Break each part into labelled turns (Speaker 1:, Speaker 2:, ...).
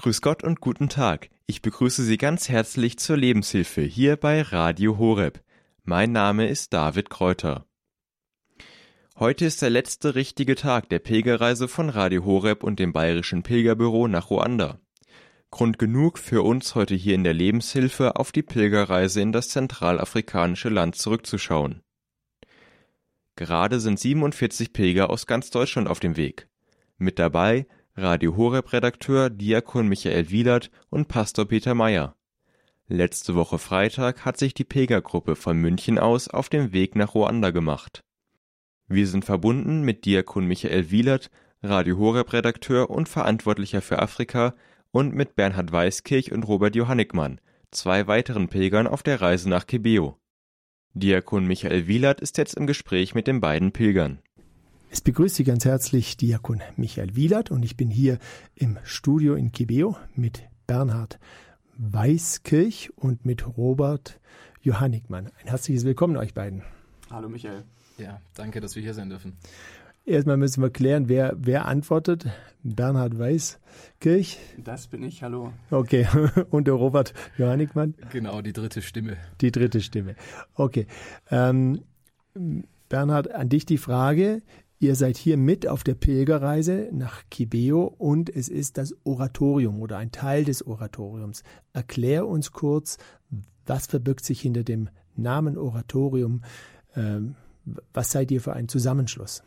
Speaker 1: Grüß Gott und guten Tag. Ich begrüße Sie ganz herzlich zur Lebenshilfe hier bei Radio Horeb. Mein Name ist David Kräuter. Heute ist der letzte richtige Tag der Pilgerreise von Radio Horeb und dem Bayerischen Pilgerbüro nach Ruanda. Grund genug für uns heute hier in der Lebenshilfe auf die Pilgerreise in das zentralafrikanische Land zurückzuschauen. Gerade sind 47 Pilger aus ganz Deutschland auf dem Weg. Mit dabei Radio Horeb-Redakteur Diakon Michael Wielert und Pastor Peter Meyer. Letzte Woche Freitag hat sich die Pilgergruppe von München aus auf den Weg nach Ruanda gemacht. Wir sind verbunden mit Diakon Michael Wielert, Radio Horeb-Redakteur und Verantwortlicher für Afrika, und mit Bernhard Weißkirch und Robert Johannigmann, zwei weiteren Pilgern auf der Reise nach Kebeo. Diakon Michael Wielert ist jetzt im Gespräch mit den beiden Pilgern.
Speaker 2: Es begrüßt Sie ganz herzlich Diakon Michael Wielert und ich bin hier im Studio in Kibeo mit Bernhard Weißkirch und mit Robert Johannigmann. Ein herzliches Willkommen euch beiden.
Speaker 3: Hallo Michael.
Speaker 4: Ja, danke, dass wir hier sein dürfen.
Speaker 2: Erstmal müssen wir klären, wer, wer antwortet. Bernhard Weißkirch.
Speaker 3: Das bin ich, hallo.
Speaker 2: Okay, und der Robert Johannigmann.
Speaker 4: Genau, die dritte Stimme.
Speaker 2: Die dritte Stimme. Okay. Ähm, Bernhard, an dich die Frage. Ihr seid hier mit auf der Pilgerreise nach Kibeo und es ist das Oratorium oder ein Teil des Oratoriums. Erklär uns kurz, was verbirgt sich hinter dem Namen Oratorium? Ähm, was seid ihr für ein Zusammenschluss?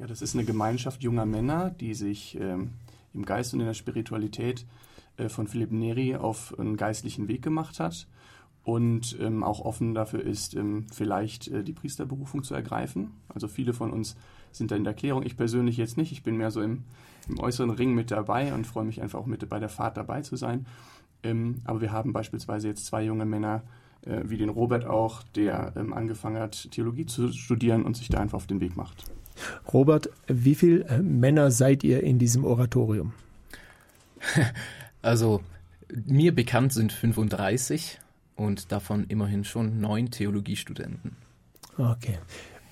Speaker 3: Ja, das ist eine Gemeinschaft junger Männer, die sich ähm, im Geist und in der Spiritualität äh, von Philipp Neri auf einen geistlichen Weg gemacht hat und ähm, auch offen dafür ist, ähm, vielleicht äh, die Priesterberufung zu ergreifen. Also viele von uns sind da in der Klärung. Ich persönlich jetzt nicht. Ich bin mehr so im, im äußeren Ring mit dabei und freue mich einfach auch mit bei der Fahrt dabei zu sein. Ähm, aber wir haben beispielsweise jetzt zwei junge Männer, äh, wie den Robert auch, der ähm, angefangen hat, Theologie zu studieren und sich da einfach auf den Weg macht.
Speaker 2: Robert, wie viele äh, Männer seid ihr in diesem Oratorium?
Speaker 4: Also, mir bekannt sind 35 und davon immerhin schon neun Theologiestudenten.
Speaker 2: Okay.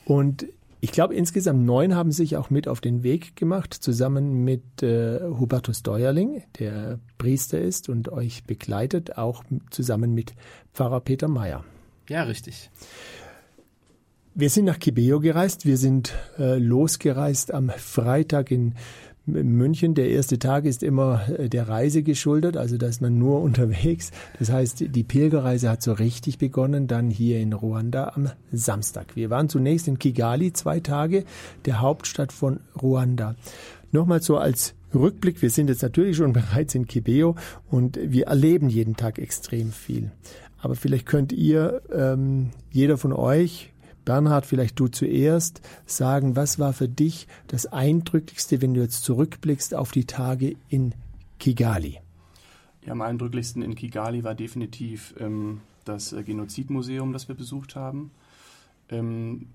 Speaker 2: Und ich glaube, insgesamt neun haben sich auch mit auf den Weg gemacht, zusammen mit äh, Hubertus Deuerling, der Priester ist und euch begleitet, auch zusammen mit Pfarrer Peter Meyer.
Speaker 4: Ja, richtig.
Speaker 2: Wir sind nach Kibeo gereist. Wir sind äh, losgereist am Freitag in München, der erste Tag ist immer äh, der Reise geschuldet, also da ist man nur unterwegs. Das heißt, die Pilgerreise hat so richtig begonnen, dann hier in Ruanda am Samstag. Wir waren zunächst in Kigali zwei Tage, der Hauptstadt von Ruanda. Nochmal so als Rückblick, wir sind jetzt natürlich schon bereits in Kibeo und wir erleben jeden Tag extrem viel. Aber vielleicht könnt ihr, ähm, jeder von euch, Bernhard, vielleicht du zuerst sagen, was war für dich das Eindrücklichste, wenn du jetzt zurückblickst auf die Tage in Kigali?
Speaker 3: Ja, am eindrücklichsten in Kigali war definitiv ähm, das äh, Genozidmuseum, das wir besucht haben. Ähm,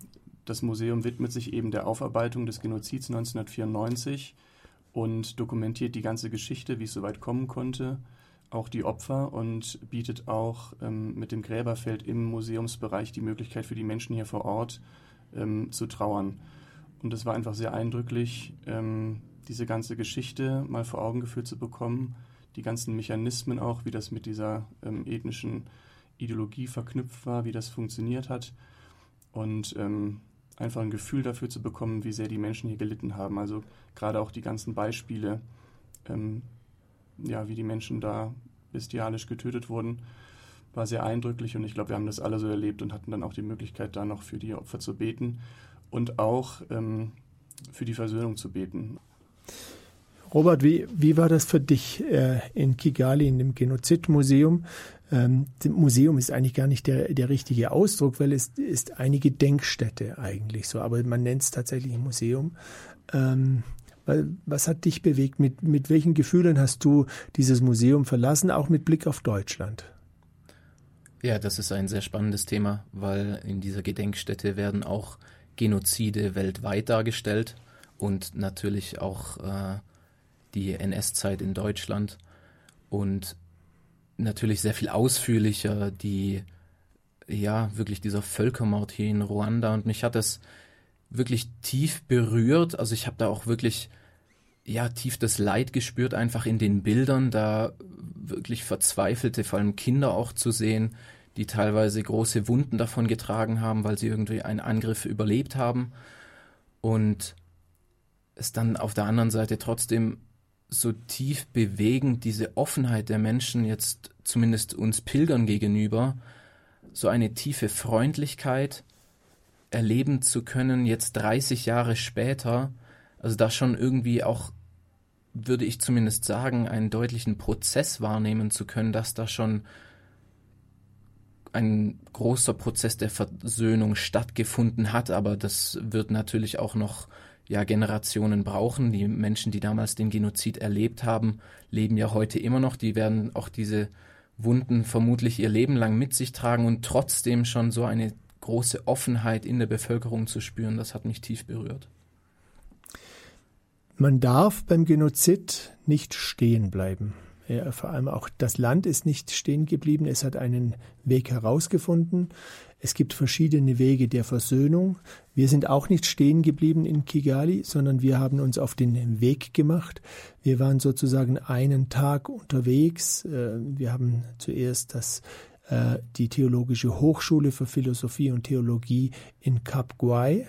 Speaker 3: das Museum widmet sich eben der Aufarbeitung des Genozids 1994 und dokumentiert die ganze Geschichte, wie es soweit kommen konnte auch die Opfer und bietet auch ähm, mit dem Gräberfeld im Museumsbereich die Möglichkeit für die Menschen hier vor Ort ähm, zu trauern. Und es war einfach sehr eindrücklich, ähm, diese ganze Geschichte mal vor Augen geführt zu bekommen, die ganzen Mechanismen auch, wie das mit dieser ähm, ethnischen Ideologie verknüpft war, wie das funktioniert hat und ähm, einfach ein Gefühl dafür zu bekommen, wie sehr die Menschen hier gelitten haben. Also gerade auch die ganzen Beispiele, ähm, ja, wie die Menschen da bestialisch getötet wurden, war sehr eindrücklich und ich glaube, wir haben das alle so erlebt und hatten dann auch die Möglichkeit, da noch für die Opfer zu beten und auch ähm, für die Versöhnung zu beten.
Speaker 2: Robert, wie, wie war das für dich äh, in Kigali, in dem Genozidmuseum? Ähm, Museum ist eigentlich gar nicht der, der richtige Ausdruck, weil es ist eine Gedenkstätte eigentlich so, aber man nennt es tatsächlich Museum. Ähm, was hat dich bewegt? Mit, mit welchen Gefühlen hast du dieses Museum verlassen, auch mit Blick auf Deutschland?
Speaker 4: Ja, das ist ein sehr spannendes Thema, weil in dieser Gedenkstätte werden auch Genozide weltweit dargestellt und natürlich auch äh, die NS-Zeit in Deutschland und natürlich sehr viel ausführlicher die ja wirklich dieser Völkermord hier in Ruanda und mich hat das wirklich tief berührt. Also ich habe da auch wirklich ja tief das Leid gespürt, einfach in den Bildern, da wirklich verzweifelte, vor allem Kinder auch zu sehen, die teilweise große Wunden davon getragen haben, weil sie irgendwie einen Angriff überlebt haben. Und es dann auf der anderen Seite trotzdem so tief bewegend, diese Offenheit der Menschen jetzt zumindest uns Pilgern gegenüber, so eine tiefe Freundlichkeit erleben zu können, jetzt 30 Jahre später, also da schon irgendwie auch, würde ich zumindest sagen, einen deutlichen Prozess wahrnehmen zu können, dass da schon ein großer Prozess der Versöhnung stattgefunden hat, aber das wird natürlich auch noch ja Generationen brauchen. Die Menschen, die damals den Genozid erlebt haben, leben ja heute immer noch. Die werden auch diese Wunden vermutlich ihr Leben lang mit sich tragen und trotzdem schon so eine große Offenheit in der Bevölkerung zu spüren, das hat mich tief berührt.
Speaker 2: Man darf beim Genozid nicht stehen bleiben. Ja, vor allem auch das Land ist nicht stehen geblieben. Es hat einen Weg herausgefunden. Es gibt verschiedene Wege der Versöhnung. Wir sind auch nicht stehen geblieben in Kigali, sondern wir haben uns auf den Weg gemacht. Wir waren sozusagen einen Tag unterwegs. Äh, wir haben zuerst das äh, die Theologische Hochschule für Philosophie und Theologie in Kap Guay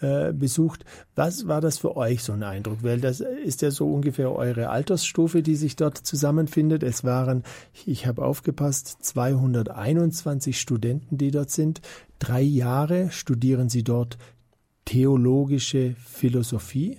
Speaker 2: äh, besucht. Was war das für euch so ein Eindruck? Weil das ist ja so ungefähr eure Altersstufe, die sich dort zusammenfindet. Es waren, ich habe aufgepasst, 221 Studenten, die dort sind. Drei Jahre studieren sie dort theologische Philosophie.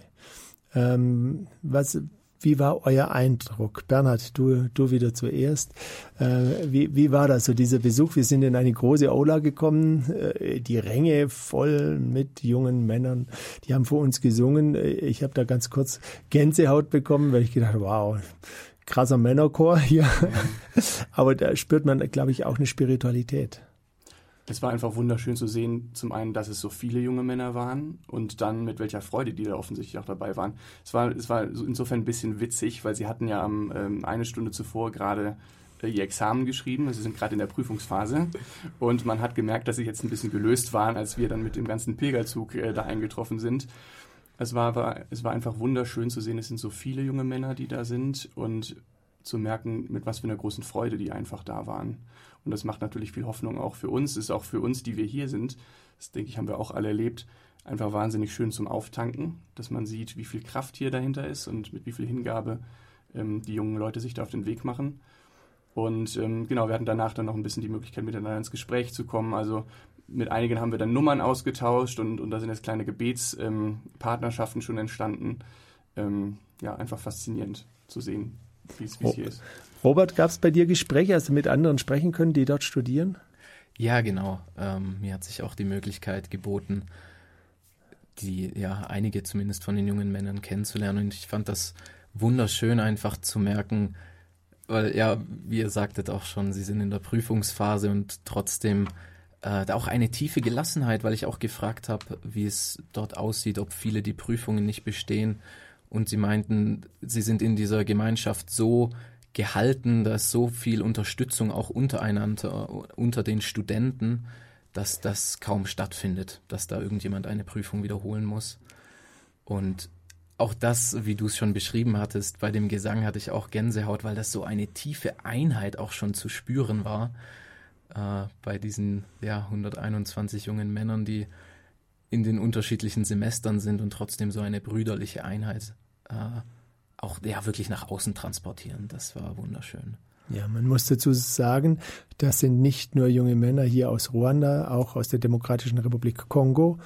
Speaker 2: Ähm, was, wie war euer Eindruck? Bernhard, du, du wieder zuerst. Äh, wie, wie war das so, dieser Besuch? Wir sind in eine große Aula gekommen, äh, die Ränge voll mit jungen Männern. Die haben vor uns gesungen. Äh, ich habe da ganz kurz Gänsehaut bekommen, weil ich gedacht wow, krasser Männerchor hier. Aber da spürt man, glaube ich, auch eine Spiritualität
Speaker 3: es war einfach wunderschön zu sehen, zum einen, dass es so viele junge Männer waren und dann mit welcher Freude die da offensichtlich auch dabei waren. Es war, es war insofern ein bisschen witzig, weil sie hatten ja ähm, eine Stunde zuvor gerade äh, ihr Examen geschrieben. Sie sind gerade in der Prüfungsphase und man hat gemerkt, dass sie jetzt ein bisschen gelöst waren, als wir dann mit dem ganzen Pilgerzug äh, da eingetroffen sind. Es war, war, es war einfach wunderschön zu sehen, es sind so viele junge Männer, die da sind und zu merken, mit was für einer großen Freude die einfach da waren. Und das macht natürlich viel Hoffnung auch für uns, ist auch für uns, die wir hier sind. Das denke ich, haben wir auch alle erlebt. Einfach wahnsinnig schön zum Auftanken, dass man sieht, wie viel Kraft hier dahinter ist und mit wie viel Hingabe ähm, die jungen Leute sich da auf den Weg machen. Und ähm, genau, wir hatten danach dann noch ein bisschen die Möglichkeit, miteinander ins Gespräch zu kommen. Also mit einigen haben wir dann Nummern ausgetauscht und, und da sind jetzt kleine Gebetspartnerschaften ähm, schon entstanden. Ähm, ja, einfach faszinierend zu sehen, wie es
Speaker 2: oh. hier ist. Robert, gab es bei dir Gespräche, hast du mit anderen sprechen können, die dort studieren?
Speaker 4: Ja, genau. Ähm, mir hat sich auch die Möglichkeit geboten, die, ja, einige zumindest von den jungen Männern kennenzulernen. Und ich fand das wunderschön, einfach zu merken, weil, ja, wie ihr sagtet auch schon, sie sind in der Prüfungsphase und trotzdem äh, auch eine tiefe Gelassenheit, weil ich auch gefragt habe, wie es dort aussieht, ob viele die Prüfungen nicht bestehen. Und sie meinten, sie sind in dieser Gemeinschaft so gehalten, da ist so viel Unterstützung auch untereinander, unter den Studenten, dass das kaum stattfindet, dass da irgendjemand eine Prüfung wiederholen muss. Und auch das, wie du es schon beschrieben hattest, bei dem Gesang hatte ich auch Gänsehaut, weil das so eine tiefe Einheit auch schon zu spüren war äh, bei diesen ja, 121 jungen Männern, die in den unterschiedlichen Semestern sind und trotzdem so eine brüderliche Einheit äh, auch ja wirklich nach außen transportieren. Das war wunderschön.
Speaker 2: Ja, man muss dazu sagen, das sind nicht nur junge Männer hier aus Ruanda, auch aus der Demokratischen Republik Kongo,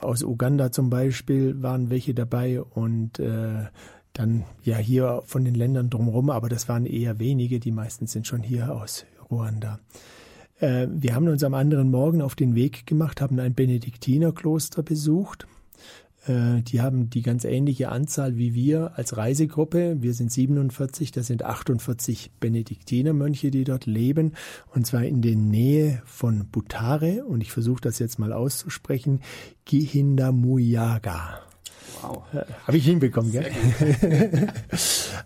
Speaker 2: aus Uganda zum Beispiel waren welche dabei und äh, dann ja hier von den Ländern drumherum, aber das waren eher wenige, die meisten sind schon hier aus Ruanda. Äh, wir haben uns am anderen Morgen auf den Weg gemacht, haben ein Benediktinerkloster besucht die haben die ganz ähnliche Anzahl wie wir als Reisegruppe. Wir sind 47, das sind 48 Benediktinermönche, die dort leben, und zwar in der Nähe von Butare. Und ich versuche das jetzt mal auszusprechen. Gihindamuyaga. Wow. Äh, Habe ich hinbekommen, gell?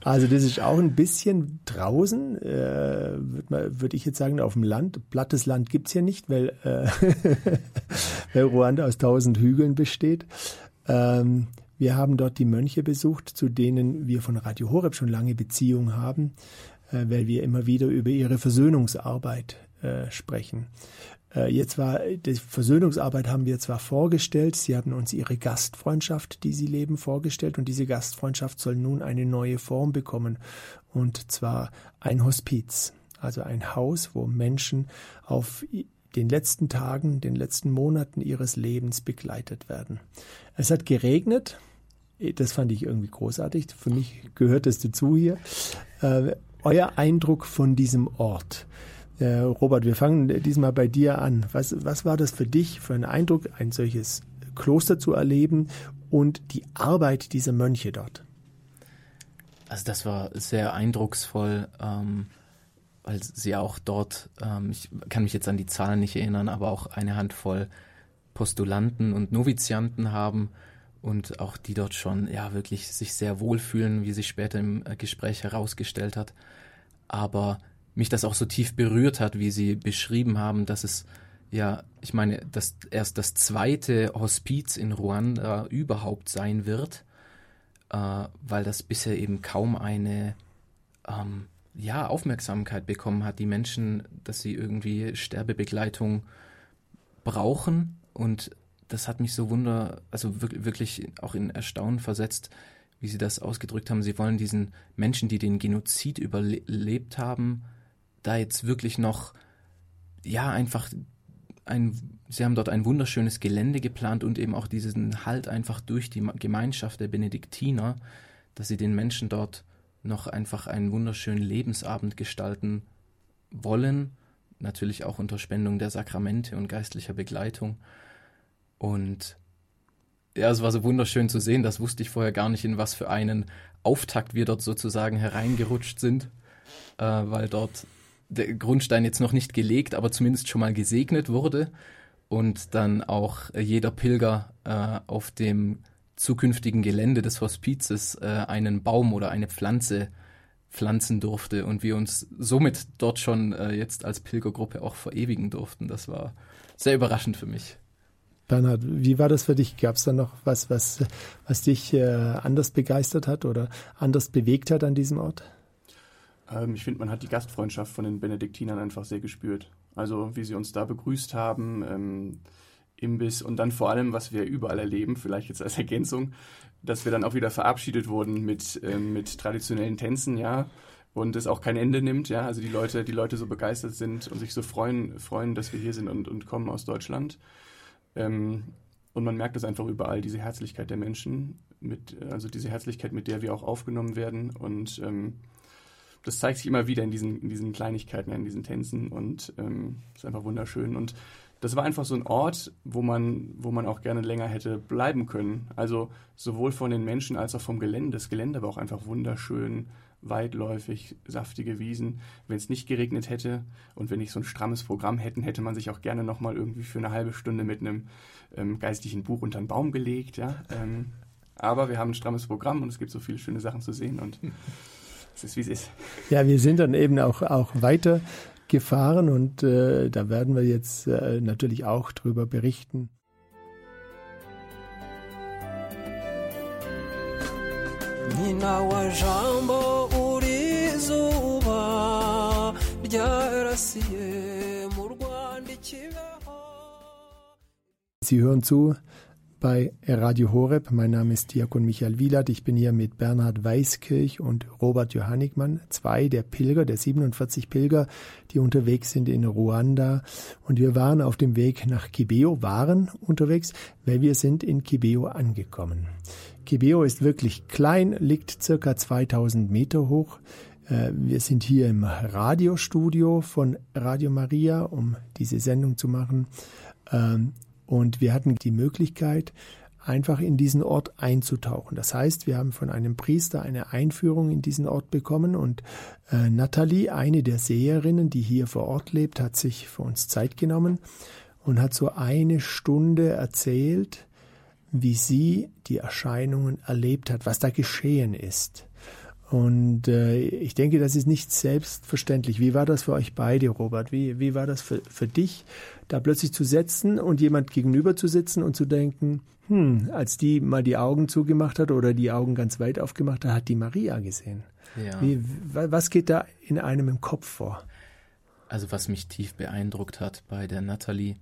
Speaker 2: also das ist auch ein bisschen draußen, äh, würde würd ich jetzt sagen, auf dem Land. Plattes Land gibt's hier nicht, weil, äh, weil Ruanda aus tausend Hügeln besteht. Ähm, Wir haben dort die Mönche besucht, zu denen wir von Radio Horeb schon lange Beziehung haben, äh, weil wir immer wieder über ihre Versöhnungsarbeit äh, sprechen. Äh, jetzt war die Versöhnungsarbeit haben wir zwar vorgestellt, sie hatten uns ihre Gastfreundschaft, die sie leben, vorgestellt und diese Gastfreundschaft soll nun eine neue Form bekommen und zwar ein Hospiz, also ein Haus, wo Menschen auf den letzten Tagen, den letzten Monaten ihres Lebens begleitet werden. Es hat geregnet, das fand ich irgendwie großartig. Für mich gehört es dazu hier. Äh, euer Eindruck von diesem Ort. Äh, Robert, wir fangen diesmal bei dir an. Was, was war das für dich für ein Eindruck, ein solches Kloster zu erleben und die Arbeit dieser Mönche dort?
Speaker 4: Also das war sehr eindrucksvoll, ähm, weil sie auch dort, ähm, ich kann mich jetzt an die Zahlen nicht erinnern, aber auch eine Handvoll Postulanten und Novizianten haben und auch die dort schon ja wirklich sich sehr wohlfühlen, wie sich später im äh, Gespräch herausgestellt hat. Aber mich das auch so tief berührt hat, wie Sie beschrieben haben, dass es ja, ich meine, dass erst das zweite Hospiz in Ruanda überhaupt sein wird, äh, weil das bisher eben kaum eine ähm, ja, Aufmerksamkeit bekommen hat. Die Menschen, dass sie irgendwie Sterbebegleitung brauchen und das hat mich so wunder, also wirklich auch in Erstaunen versetzt, wie Sie das ausgedrückt haben. Sie wollen diesen Menschen, die den Genozid überlebt haben, da jetzt wirklich noch, ja, einfach ein, sie haben dort ein wunderschönes Gelände geplant und eben auch diesen Halt einfach durch die Gemeinschaft der Benediktiner, dass sie den Menschen dort noch einfach einen wunderschönen Lebensabend gestalten wollen, natürlich auch unter Spendung der Sakramente und geistlicher Begleitung. Und ja, es war so wunderschön zu sehen, das wusste ich vorher gar nicht, in was für einen Auftakt wir dort sozusagen hereingerutscht sind, äh, weil dort der Grundstein jetzt noch nicht gelegt, aber zumindest schon mal gesegnet wurde und dann auch jeder Pilger äh, auf dem zukünftigen Gelände des Hospizes äh, einen Baum oder eine Pflanze pflanzen durfte und wir uns somit dort schon äh, jetzt als Pilgergruppe auch verewigen durften. Das war sehr überraschend für mich.
Speaker 2: Bernhard, wie war das für dich? Gab es da noch was, was, was dich äh, anders begeistert hat oder anders bewegt hat an diesem Ort?
Speaker 3: Ähm, ich finde, man hat die Gastfreundschaft von den Benediktinern einfach sehr gespürt. Also wie sie uns da begrüßt haben, ähm, Imbiss und dann vor allem, was wir überall erleben, vielleicht jetzt als Ergänzung, dass wir dann auch wieder verabschiedet wurden mit, ähm, mit traditionellen Tänzen, ja, und es auch kein Ende nimmt, ja, also die Leute, die Leute so begeistert sind und sich so freuen, freuen, dass wir hier sind und, und kommen aus Deutschland. Ähm, und man merkt es einfach überall, diese Herzlichkeit der Menschen, mit, also diese Herzlichkeit, mit der wir auch aufgenommen werden und ähm, das zeigt sich immer wieder in diesen, in diesen Kleinigkeiten, in diesen Tänzen und ähm, ist einfach wunderschön. Und das war einfach so ein Ort, wo man, wo man auch gerne länger hätte bleiben können. Also sowohl von den Menschen als auch vom Gelände. Das Gelände war auch einfach wunderschön, weitläufig, saftige Wiesen. Wenn es nicht geregnet hätte und wenn nicht so ein strammes Programm hätten, hätte man sich auch gerne nochmal irgendwie für eine halbe Stunde mit einem ähm, geistlichen Buch unter einen Baum gelegt. Ja? Ähm, aber wir haben ein strammes Programm und es gibt so viele schöne Sachen zu sehen und es ist, wie es ist.
Speaker 2: Ja, wir sind dann eben auch, auch weiter gefahren und äh, da werden wir jetzt äh, natürlich auch drüber berichten. Sie hören zu bei Radio Horeb. Mein Name ist Diakon Michael Wielert. Ich bin hier mit Bernhard Weiskirch und Robert Johannigmann, zwei der Pilger, der 47 Pilger, die unterwegs sind in Ruanda. Und wir waren auf dem Weg nach Kibeo, waren unterwegs, weil wir sind in Kibeo angekommen. Kibeo ist wirklich klein, liegt circa 2000 Meter hoch. Äh, wir sind hier im Radiostudio von Radio Maria, um diese Sendung zu machen. Und wir hatten die Möglichkeit, einfach in diesen Ort einzutauchen. Das heißt, wir haben von einem Priester eine Einführung in diesen Ort bekommen und äh, Nathalie, eine der Seherinnen, die hier vor Ort lebt, hat sich für uns Zeit genommen und hat so eine Stunde erzählt, wie sie die Erscheinungen erlebt hat, was da geschehen ist. Und äh, ich denke, das ist nicht selbstverständlich. Wie war das für euch beide, Robert? Wie, wie war das für, für dich, da plötzlich zu setzen und jemand gegenüber zu sitzen und zu denken, hm, als die mal die Augen zugemacht hat oder die Augen ganz weit aufgemacht hat, hat die Maria gesehen. Ja. Wie, was geht da in einem im Kopf vor?
Speaker 4: Also was mich tief beeindruckt hat bei der Natalie,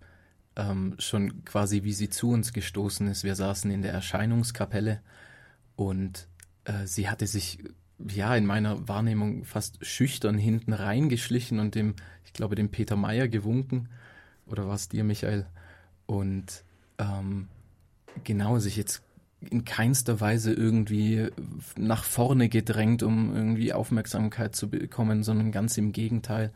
Speaker 4: ähm, schon quasi wie sie zu uns gestoßen ist. Wir saßen in der Erscheinungskapelle und äh, sie hatte sich ja in meiner Wahrnehmung fast schüchtern hinten reingeschlichen und dem, ich glaube, dem Peter Meyer gewunken. Oder war es dir, Michael? Und ähm, genau sich jetzt in keinster Weise irgendwie nach vorne gedrängt, um irgendwie Aufmerksamkeit zu bekommen, sondern ganz im Gegenteil,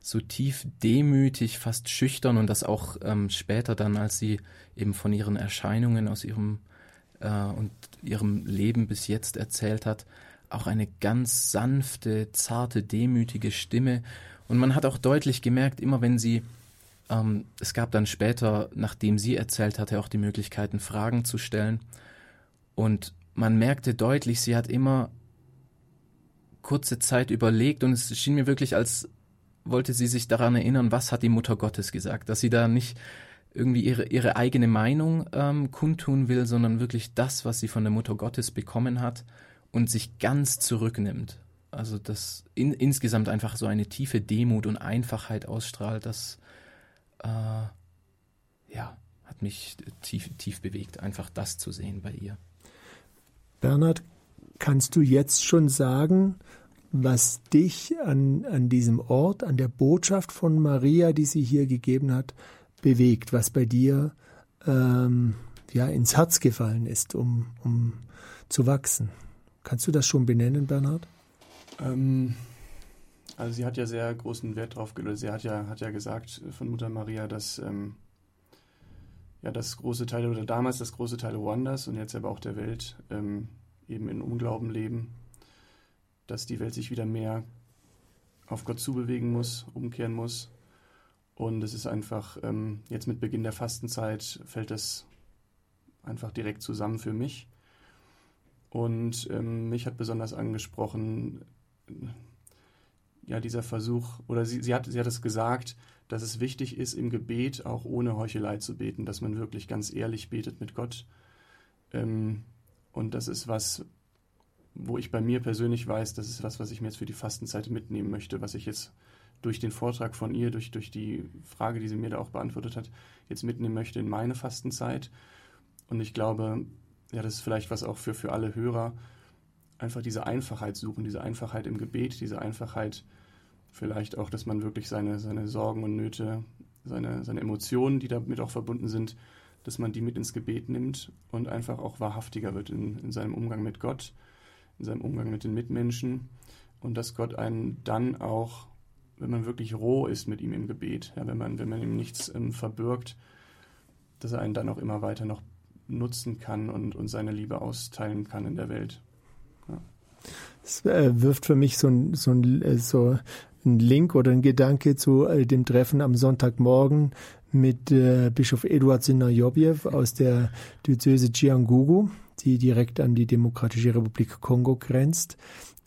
Speaker 4: so tief demütig, fast schüchtern und das auch ähm, später dann, als sie eben von ihren Erscheinungen aus ihrem äh, und ihrem Leben bis jetzt erzählt hat, auch eine ganz sanfte, zarte, demütige Stimme. Und man hat auch deutlich gemerkt, immer wenn sie, ähm, es gab dann später, nachdem sie erzählt hatte, auch die Möglichkeiten, Fragen zu stellen. Und man merkte deutlich, sie hat immer kurze Zeit überlegt und es schien mir wirklich, als wollte sie sich daran erinnern, was hat die Mutter Gottes gesagt, dass sie da nicht irgendwie ihre, ihre eigene Meinung ähm, kundtun will, sondern wirklich das, was sie von der Mutter Gottes bekommen hat und sich ganz zurücknimmt. Also das in, insgesamt einfach so eine tiefe Demut und Einfachheit ausstrahlt, das äh, ja, hat mich tief, tief bewegt, einfach das zu sehen bei ihr.
Speaker 2: Bernhard, kannst du jetzt schon sagen, was dich an, an diesem Ort, an der Botschaft von Maria, die sie hier gegeben hat, bewegt, was bei dir ähm, ja, ins Herz gefallen ist, um, um zu wachsen. Kannst du das schon benennen, Bernhard?
Speaker 3: Ähm, also sie hat ja sehr großen Wert drauf gelegt. Sie hat ja, hat ja gesagt von Mutter Maria, dass ähm, ja, das große Teil oder damals das große Teil Ruandas und jetzt aber auch der Welt ähm, eben in Unglauben leben, dass die Welt sich wieder mehr auf Gott zubewegen muss, umkehren muss und es ist einfach, ähm, jetzt mit Beginn der Fastenzeit fällt das einfach direkt zusammen für mich. Und ähm, mich hat besonders angesprochen, ja, dieser Versuch, oder sie, sie, hat, sie hat es gesagt, dass es wichtig ist, im Gebet auch ohne Heuchelei zu beten, dass man wirklich ganz ehrlich betet mit Gott. Ähm, und das ist was, wo ich bei mir persönlich weiß, das ist was, was ich mir jetzt für die Fastenzeit mitnehmen möchte, was ich jetzt durch den Vortrag von ihr, durch, durch die Frage, die sie mir da auch beantwortet hat, jetzt mitnehmen möchte in meine Fastenzeit. Und ich glaube, ja, das ist vielleicht was auch für, für alle Hörer, einfach diese Einfachheit suchen, diese Einfachheit im Gebet, diese Einfachheit vielleicht auch, dass man wirklich seine, seine Sorgen und Nöte, seine, seine Emotionen, die damit auch verbunden sind, dass man die mit ins Gebet nimmt und einfach auch wahrhaftiger wird in, in seinem Umgang mit Gott, in seinem Umgang mit den Mitmenschen. Und dass Gott einen dann auch wenn man wirklich roh ist mit ihm im Gebet, ja, wenn, man, wenn man ihm nichts ähm, verbirgt, dass er einen dann auch immer weiter noch nutzen kann und, und seine Liebe austeilen kann in der Welt. Ja.
Speaker 2: Äh, wirft für mich so ein, so, ein, äh, so ein Link oder ein Gedanke zu äh, dem Treffen am Sonntagmorgen mit Bischof Eduard Sinajobjew aus der Diözese Chiangugu, die direkt an die Demokratische Republik Kongo grenzt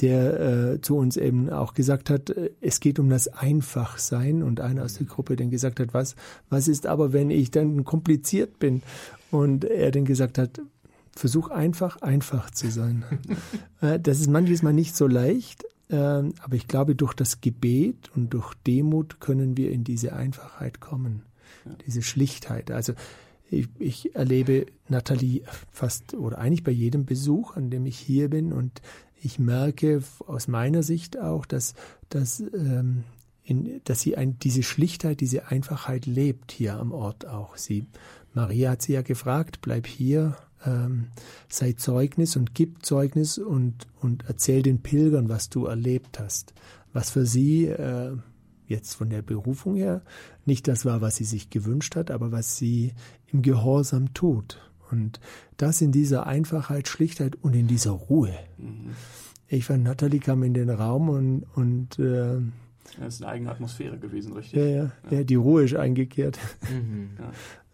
Speaker 2: der äh, zu uns eben auch gesagt hat, es geht um das Einfachsein und einer aus der Gruppe dann gesagt hat, was, was ist aber, wenn ich dann kompliziert bin? Und er dann gesagt hat, versuch einfach, einfach zu sein. äh, das ist manches Mal nicht so leicht, äh, aber ich glaube, durch das Gebet und durch Demut können wir in diese Einfachheit kommen, diese Schlichtheit. Also ich, ich erlebe Nathalie fast oder eigentlich bei jedem Besuch, an dem ich hier bin und ich merke aus meiner Sicht auch, dass, dass, ähm, in, dass sie ein, diese Schlichtheit, diese Einfachheit lebt hier am Ort auch. Sie, Maria hat sie ja gefragt, bleib hier, ähm, sei Zeugnis und gib Zeugnis und, und erzähl den Pilgern, was du erlebt hast. Was für sie äh, jetzt von der Berufung her nicht das war, was sie sich gewünscht hat, aber was sie im Gehorsam tut. Und das in dieser Einfachheit, Schlichtheit und in dieser Ruhe. Mhm. Ich fand, Natalie kam in den Raum und, und äh, ja,
Speaker 3: das ist eine eigene Atmosphäre gewesen, richtig?
Speaker 2: Ja, ja, ja. ja die Ruhe ist eingekehrt.
Speaker 3: Mhm.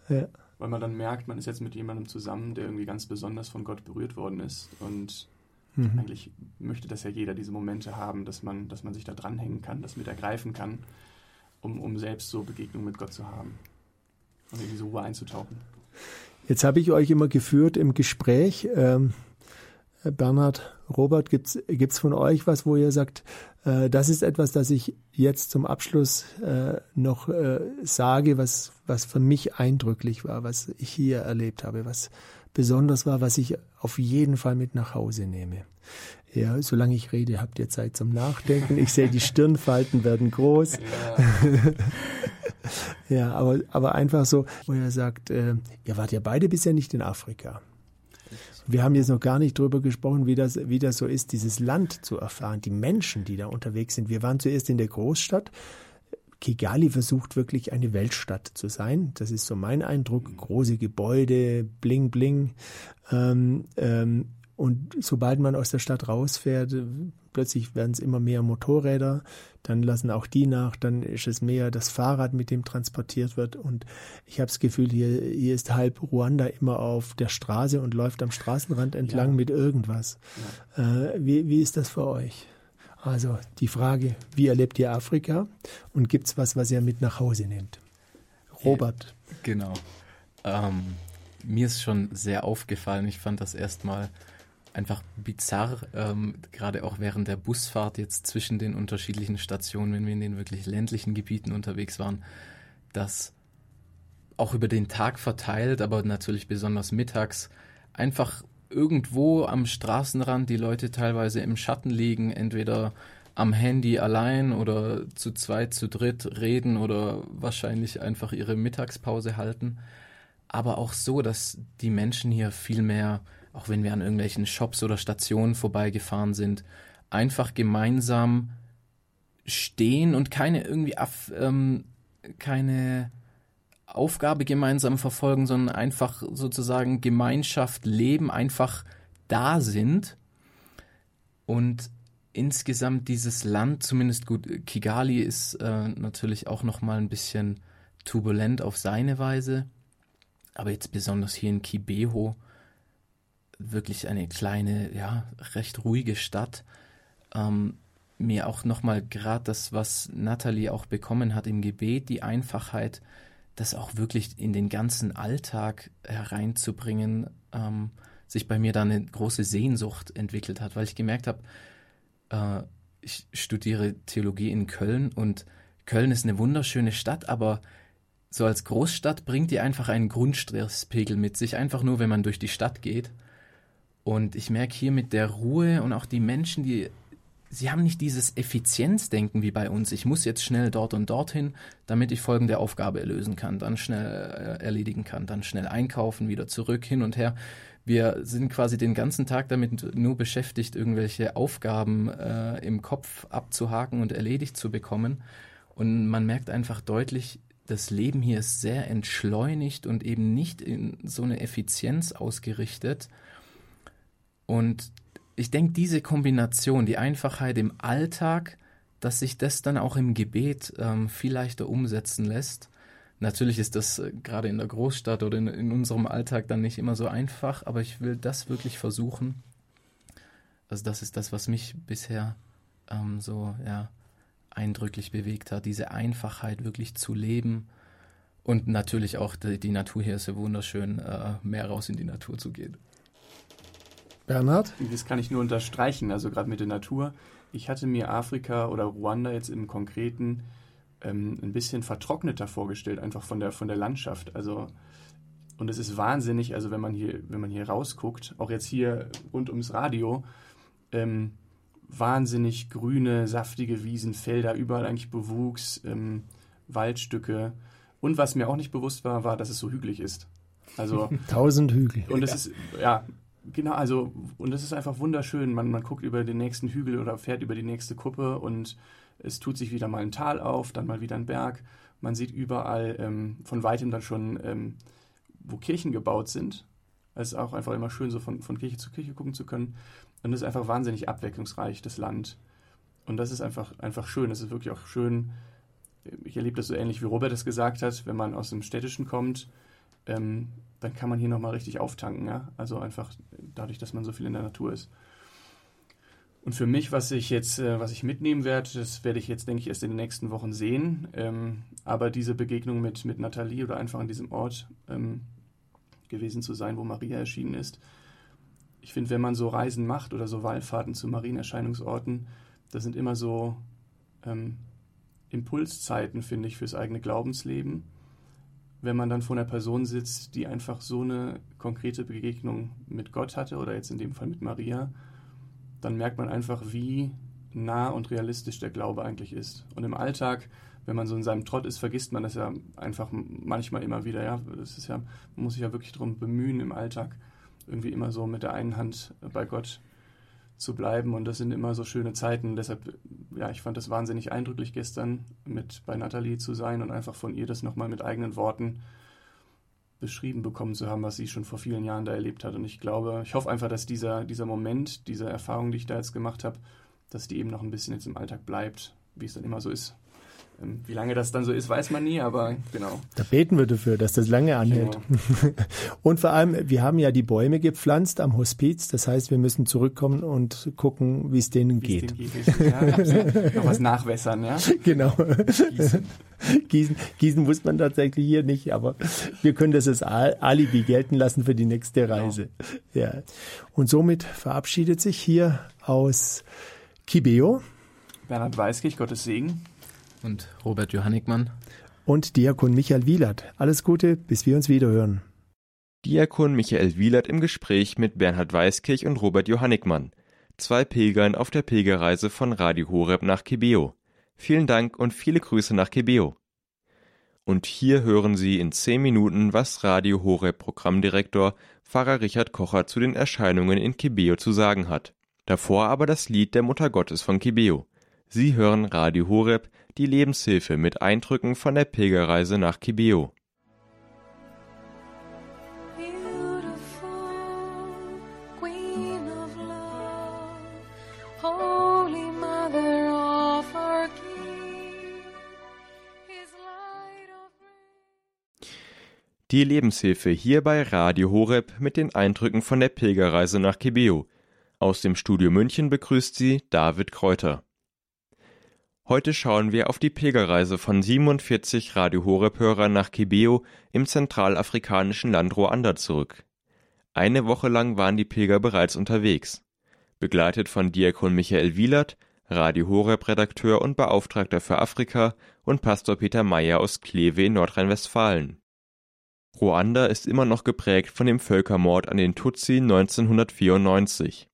Speaker 3: Ja. ja. Weil man dann merkt, man ist jetzt mit jemandem zusammen, der irgendwie ganz besonders von Gott berührt worden ist und Mhm. Eigentlich möchte das ja jeder, diese Momente haben, dass man, dass man sich da dranhängen kann, das mit ergreifen kann, um, um selbst so Begegnungen mit Gott zu haben und in diese Ruhe einzutauchen.
Speaker 2: Jetzt habe ich euch immer geführt im Gespräch. Ähm, Bernhard, Robert, gibt es von euch was, wo ihr sagt, äh, das ist etwas, das ich jetzt zum Abschluss äh, noch äh, sage, was, was für mich eindrücklich war, was ich hier erlebt habe, was besonders war, was ich auf jeden Fall mit nach Hause nehme. Ja, solange ich rede, habt ihr Zeit zum Nachdenken. Ich sehe, die Stirnfalten werden groß. Ja, ja aber, aber einfach so, wo er sagt, äh, ihr wart ja beide bisher nicht in Afrika. Wir haben jetzt noch gar nicht drüber gesprochen, wie das, wie das so ist, dieses Land zu erfahren, die Menschen, die da unterwegs sind. Wir waren zuerst in der Großstadt. Kigali versucht wirklich eine Weltstadt zu sein. Das ist so mein Eindruck. Große Gebäude, bling, bling. Ähm, ähm, und sobald man aus der Stadt rausfährt, plötzlich werden es immer mehr Motorräder, dann lassen auch die nach, dann ist es mehr das Fahrrad, mit dem transportiert wird. Und ich habe das Gefühl, hier, hier ist halb Ruanda immer auf der Straße und läuft am Straßenrand entlang ja. mit irgendwas. Ja. Äh, wie, wie ist das für euch? Also die Frage, wie erlebt ihr Afrika und gibt es was, was ihr mit nach Hause nehmt? Robert.
Speaker 4: Genau. Ähm, mir ist schon sehr aufgefallen, ich fand das erstmal einfach bizarr, ähm, gerade auch während der Busfahrt jetzt zwischen den unterschiedlichen Stationen, wenn wir in den wirklich ländlichen Gebieten unterwegs waren, dass auch über den Tag verteilt, aber natürlich besonders mittags, einfach irgendwo am Straßenrand die Leute teilweise im Schatten liegen, entweder am Handy allein oder zu zweit, zu dritt reden oder wahrscheinlich einfach ihre Mittagspause halten. Aber auch so, dass die Menschen hier viel mehr auch wenn wir an irgendwelchen Shops oder Stationen vorbeigefahren sind, einfach gemeinsam stehen und keine irgendwie auf, ähm, keine Aufgabe gemeinsam verfolgen, sondern einfach sozusagen Gemeinschaft leben, einfach da sind und insgesamt dieses Land, zumindest gut, Kigali ist äh, natürlich auch noch mal ein bisschen turbulent auf seine Weise, aber jetzt besonders hier in Kibeho wirklich eine kleine, ja, recht ruhige Stadt. Ähm, mir auch nochmal gerade das, was Natalie auch bekommen hat im Gebet, die Einfachheit, das auch wirklich in den ganzen Alltag hereinzubringen, ähm, sich bei mir da eine große Sehnsucht entwickelt hat, weil ich gemerkt habe, äh, ich studiere Theologie in Köln und Köln ist eine wunderschöne Stadt, aber so als Großstadt bringt die einfach einen Grundstresspegel mit sich, einfach nur, wenn man durch die Stadt geht. Und ich merke hier mit der Ruhe und auch die Menschen, die sie haben nicht dieses Effizienzdenken wie bei uns. Ich muss jetzt schnell dort und dorthin, damit ich folgende Aufgabe lösen kann, dann schnell äh, erledigen kann, dann schnell einkaufen, wieder zurück, hin und her. Wir sind quasi den ganzen Tag damit nur beschäftigt, irgendwelche Aufgaben äh, im Kopf abzuhaken und erledigt zu bekommen. Und man merkt einfach deutlich, das Leben hier ist sehr entschleunigt und eben nicht in so eine Effizienz ausgerichtet, und ich denke, diese Kombination, die Einfachheit im Alltag, dass sich das dann auch im Gebet ähm, viel leichter umsetzen lässt. Natürlich ist das äh, gerade in der Großstadt oder in, in, unserem Alltag dann nicht immer so einfach, aber ich will das wirklich versuchen. Also das ist das, was mich bisher ähm, so ja, eindrücklich bewegt hat, diese Einfachheit wirklich zu leben. Und natürlich auch die, die Natur hier ist ja wunderschön, äh, mehr raus in die Natur zu gehen.
Speaker 2: Bernhard?
Speaker 3: Das kann ich nur unterstreichen, also gerade mit der Natur. Ich hatte mir Afrika oder Ruanda jetzt im Konkreten ähm, ein bisschen vertrockneter vorgestellt, einfach von der, von der Landschaft. Also, und es ist wahnsinnig, also wenn man hier, wenn man hier rausguckt, auch jetzt hier rund ums Radio, ähm, wahnsinnig grüne, saftige Wiesen, Felder, überall eigentlich Bewuchs, ähm, Waldstücke. Und was mir auch nicht bewusst war, war, dass es so hügelig ist.
Speaker 2: Also tausend Hügel.
Speaker 3: Und es ist ja Genau, also, und das ist einfach wunderschön. Man, man guckt über den nächsten Hügel oder fährt über die nächste Kuppe und es tut sich wieder mal ein Tal auf, dann mal wieder ein Berg. Man sieht überall ähm, von weitem dann schon, ähm, wo Kirchen gebaut sind. Es ist auch einfach immer schön, so von, von Kirche zu Kirche gucken zu können. Und es ist einfach wahnsinnig abwechslungsreich, das Land. Und das ist einfach, einfach schön. Es ist wirklich auch schön. Ich erlebe das so ähnlich, wie Robert es gesagt hat, wenn man aus dem Städtischen kommt. Ähm, dann kann man hier nochmal richtig auftanken. Ja? Also einfach dadurch, dass man so viel in der Natur ist. Und für mich, was ich jetzt, äh, was ich mitnehmen werde, das werde ich jetzt, denke ich, erst in den nächsten Wochen sehen. Ähm, aber diese Begegnung mit, mit Nathalie oder einfach an diesem Ort ähm, gewesen zu sein, wo Maria erschienen ist. Ich finde, wenn man so Reisen macht oder so Wallfahrten zu Marienerscheinungsorten, das sind immer so ähm, Impulszeiten, finde ich, fürs eigene Glaubensleben. Wenn man dann vor einer Person sitzt, die einfach so eine konkrete Begegnung mit Gott hatte oder jetzt in dem Fall mit Maria, dann merkt man einfach, wie nah und realistisch der Glaube eigentlich ist. Und im Alltag, wenn man so in seinem Trott ist, vergisst man das ja einfach manchmal immer wieder. Ja, das ist ja, man muss sich ja wirklich darum bemühen, im Alltag irgendwie immer so mit der einen Hand bei Gott zu bleiben. Und das sind immer so schöne Zeiten. Deshalb, ja, ich fand das wahnsinnig eindrücklich gestern mit bei Nathalie zu sein und einfach von ihr das nochmal mit eigenen Worten beschrieben bekommen zu haben, was sie schon vor vielen Jahren da erlebt hat. Und ich glaube, ich hoffe einfach, dass dieser, dieser Moment, diese Erfahrung, die ich da jetzt gemacht habe, dass die eben noch ein bisschen jetzt im Alltag bleibt, wie es dann immer so ist. Wie lange das dann so ist, weiß man nie, aber genau.
Speaker 2: Da beten wir dafür, dass das lange anhält. Genau. Und vor allem, wir haben ja die Bäume gepflanzt am Hospiz. Das heißt, wir müssen zurückkommen und gucken, wie es denen geht. Es denen
Speaker 3: geht. Ja, noch was nachwässern, ja?
Speaker 2: Genau. Gießen. Gießen. Gießen muss man tatsächlich hier nicht, aber wir können das als Alibi gelten lassen für die nächste genau. Reise. Genau. Ja. Und somit verabschiedet sich hier aus Kibeo
Speaker 3: Bernhard Weiskich, Gottes Segen
Speaker 4: und Robert Johannigmann
Speaker 2: und Diakon Michael Wielert. Alles Gute, bis wir uns wiederhören.
Speaker 1: Diakon Michael Wielert im Gespräch mit Bernhard Weiskirch und Robert Johannigmann, zwei Pilgern auf der Pilgerreise von Radio Horeb nach Kibeo. Vielen Dank und viele Grüße nach Kibeo. Und hier hören Sie in zehn Minuten, was Radio Horeb Programmdirektor Pfarrer Richard Kocher zu den Erscheinungen in Kibeo zu sagen hat. Davor aber das Lied der Mutter Gottes von Kibeo. Sie hören Radio Horeb, die Lebenshilfe mit Eindrücken von der Pilgerreise nach Kibeo. Die Lebenshilfe hier bei Radio Horeb mit den Eindrücken von der Pilgerreise nach Kibeo. Aus dem Studio München begrüßt sie David Kräuter. Heute schauen wir auf die Pilgerreise von 47 Radio Horeb-Hörern nach Kibeo im zentralafrikanischen Land Ruanda zurück. Eine Woche lang waren die Pilger bereits unterwegs. Begleitet von Diakon Michael Wielert, Radio Horeb-Redakteur und Beauftragter für Afrika und Pastor Peter Meyer aus Kleve in Nordrhein-Westfalen. Ruanda ist immer noch geprägt von dem Völkermord an den Tutsi 1994.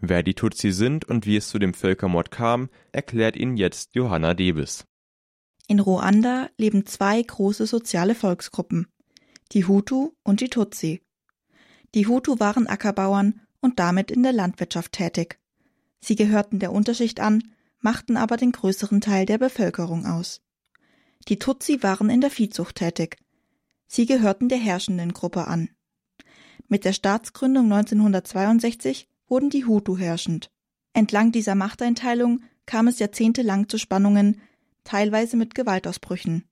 Speaker 1: Wer die Tutsi sind und wie es zu dem Völkermord kam, erklärt Ihnen jetzt Johanna Debes.
Speaker 5: In Ruanda leben zwei große soziale Volksgruppen, die Hutu und die Tutsi. Die Hutu waren Ackerbauern und damit in der Landwirtschaft tätig. Sie gehörten der Unterschicht an, machten aber den größeren Teil der Bevölkerung aus. Die Tutsi waren in der Viehzucht tätig. Sie gehörten der herrschenden Gruppe an. Mit der Staatsgründung 1962 wurden die Hutu herrschend. Entlang dieser Machteinteilung kam es jahrzehntelang zu Spannungen, teilweise mit Gewaltausbrüchen.